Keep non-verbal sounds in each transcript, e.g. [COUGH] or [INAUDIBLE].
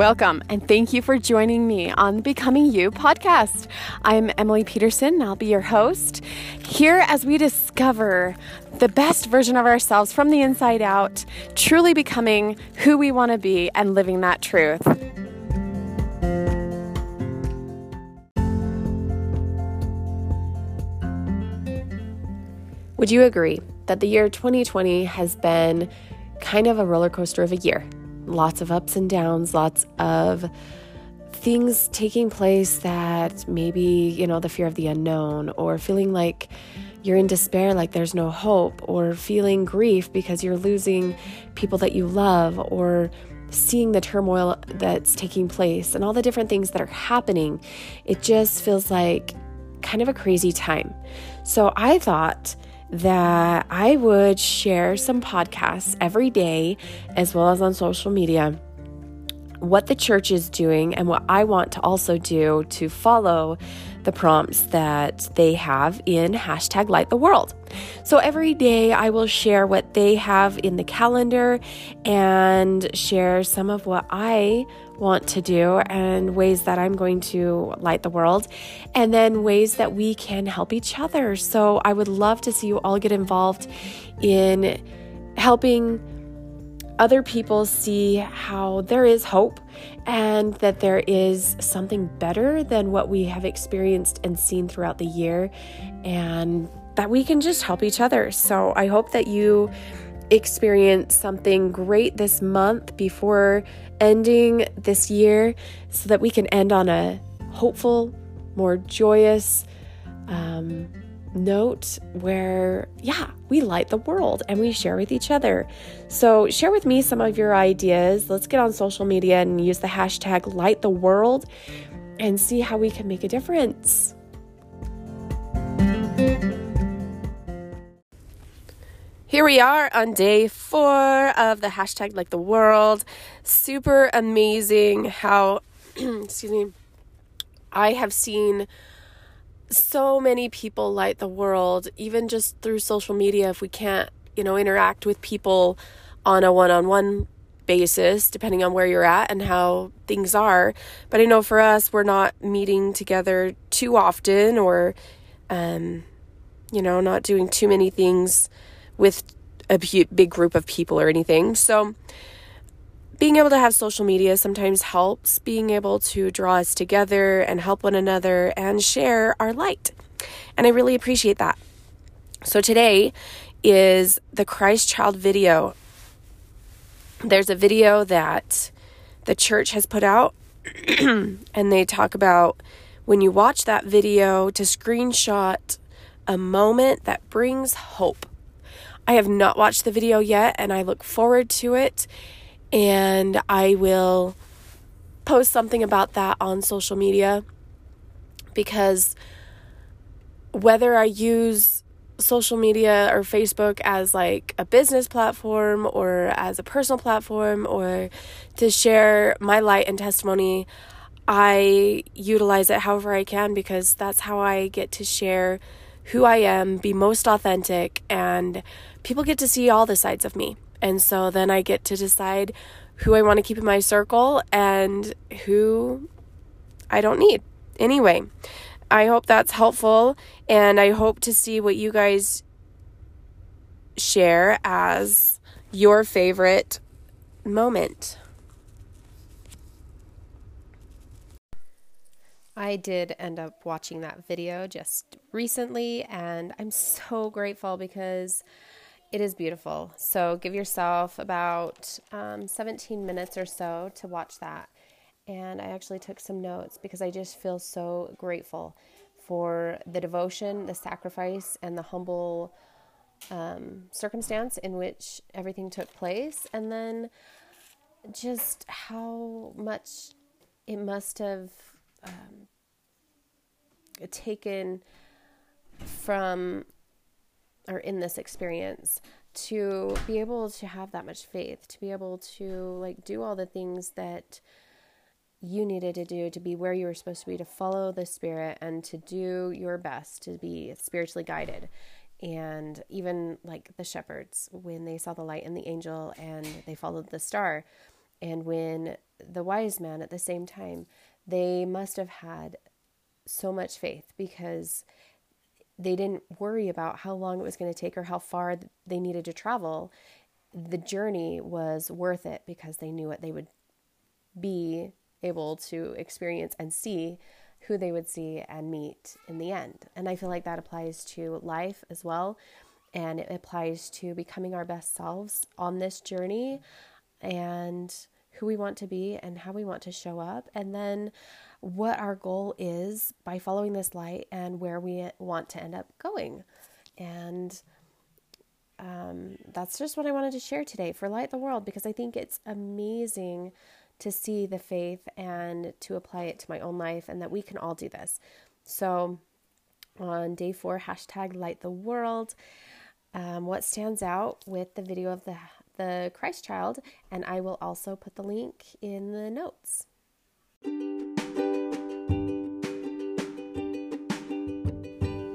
Welcome, and thank you for joining me on the Becoming You podcast. I'm Emily Peterson, and I'll be your host here as we discover the best version of ourselves from the inside out, truly becoming who we want to be and living that truth. Would you agree that the year 2020 has been kind of a roller coaster of a year? Lots of ups and downs, lots of things taking place that maybe, you know, the fear of the unknown or feeling like you're in despair, like there's no hope, or feeling grief because you're losing people that you love, or seeing the turmoil that's taking place and all the different things that are happening. It just feels like kind of a crazy time. So I thought that I would share some podcasts every day as well as on social media what the church is doing and what I want to also do to follow the prompts that they have in hashtag light the world. So every day I will share what they have in the calendar and share some of what I want to do and ways that I'm going to light the world, and then ways that we can help each other. So I would love to see you all get involved in helping other people see how there is hope and that there is something better than what we have experienced and seen throughout the year, and that we can just help each other. So I hope that you experience something great this month before ending this year so that we can end on a hopeful, more joyous um, note where, yeah, we light the world and we share with each other. So, share with me some of your ideas. Let's get on social media and use the hashtag light the world and see how we can make a difference. Here we are on day four of the hashtag light the world. Super amazing how, [CLEARS THROAT] excuse me, I have seen so many people light the world, even just through social media. If we can't, you know, interact with people on a one on one basis, depending on where you're at and how things are. But I know for us, we're not meeting together too often or, um, you know, not doing too many things with a big group of people or anything. So, being able to have social media sometimes helps being able to draw us together and help one another and share our light. And I really appreciate that. So, today is the Christ Child video. There's a video that the church has put out, [CLEARS THROAT] and they talk about when you watch that video to screenshot a moment that brings hope. I have not watched the video yet and I look forward to it. And I will post something about that on social media because whether I use social media or Facebook as like a business platform or as a personal platform or to share my light and testimony, I utilize it however I can because that's how I get to share who I am, be most authentic, and people get to see all the sides of me. And so then I get to decide who I want to keep in my circle and who I don't need. Anyway, I hope that's helpful and I hope to see what you guys share as your favorite moment. I did end up watching that video just recently, and I'm so grateful because it is beautiful. So give yourself about um, 17 minutes or so to watch that. And I actually took some notes because I just feel so grateful for the devotion, the sacrifice, and the humble um, circumstance in which everything took place. And then just how much it must have um, taken from or in this experience to be able to have that much faith, to be able to like do all the things that you needed to do to be where you were supposed to be, to follow the Spirit and to do your best to be spiritually guided. And even like the shepherds, when they saw the light and the angel and they followed the star, and when the wise man at the same time, they must have had so much faith because they didn't worry about how long it was going to take or how far they needed to travel. The journey was worth it because they knew what they would be able to experience and see who they would see and meet in the end. And I feel like that applies to life as well. And it applies to becoming our best selves on this journey and who we want to be and how we want to show up. And then what our goal is by following this light and where we want to end up going. And um, that's just what I wanted to share today for Light the World because I think it's amazing to see the faith and to apply it to my own life and that we can all do this. So, on day four, hashtag light the world. Um, what stands out with the video of the the Christ child, and I will also put the link in the notes.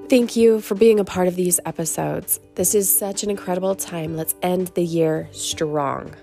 Thank you for being a part of these episodes. This is such an incredible time. Let's end the year strong.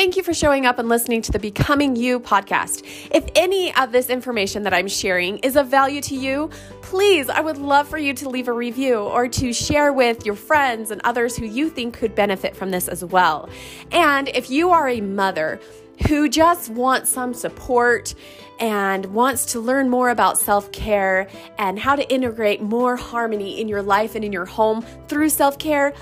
Thank you for showing up and listening to the Becoming You podcast. If any of this information that I'm sharing is of value to you, please, I would love for you to leave a review or to share with your friends and others who you think could benefit from this as well. And if you are a mother, who just wants some support and wants to learn more about self care and how to integrate more harmony in your life and in your home through self care,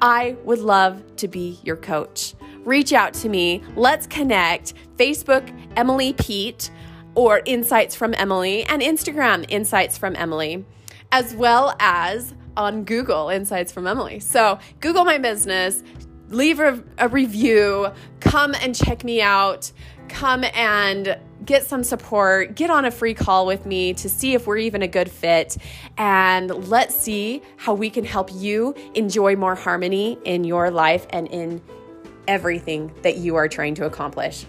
I would love to be your coach reach out to me. Let's connect. Facebook, Emily Pete, or Insights from Emily, and Instagram, Insights from Emily, as well as on Google, Insights from Emily. So, Google my business, leave a, a review, come and check me out, come and get some support, get on a free call with me to see if we're even a good fit, and let's see how we can help you enjoy more harmony in your life and in everything that you are trying to accomplish.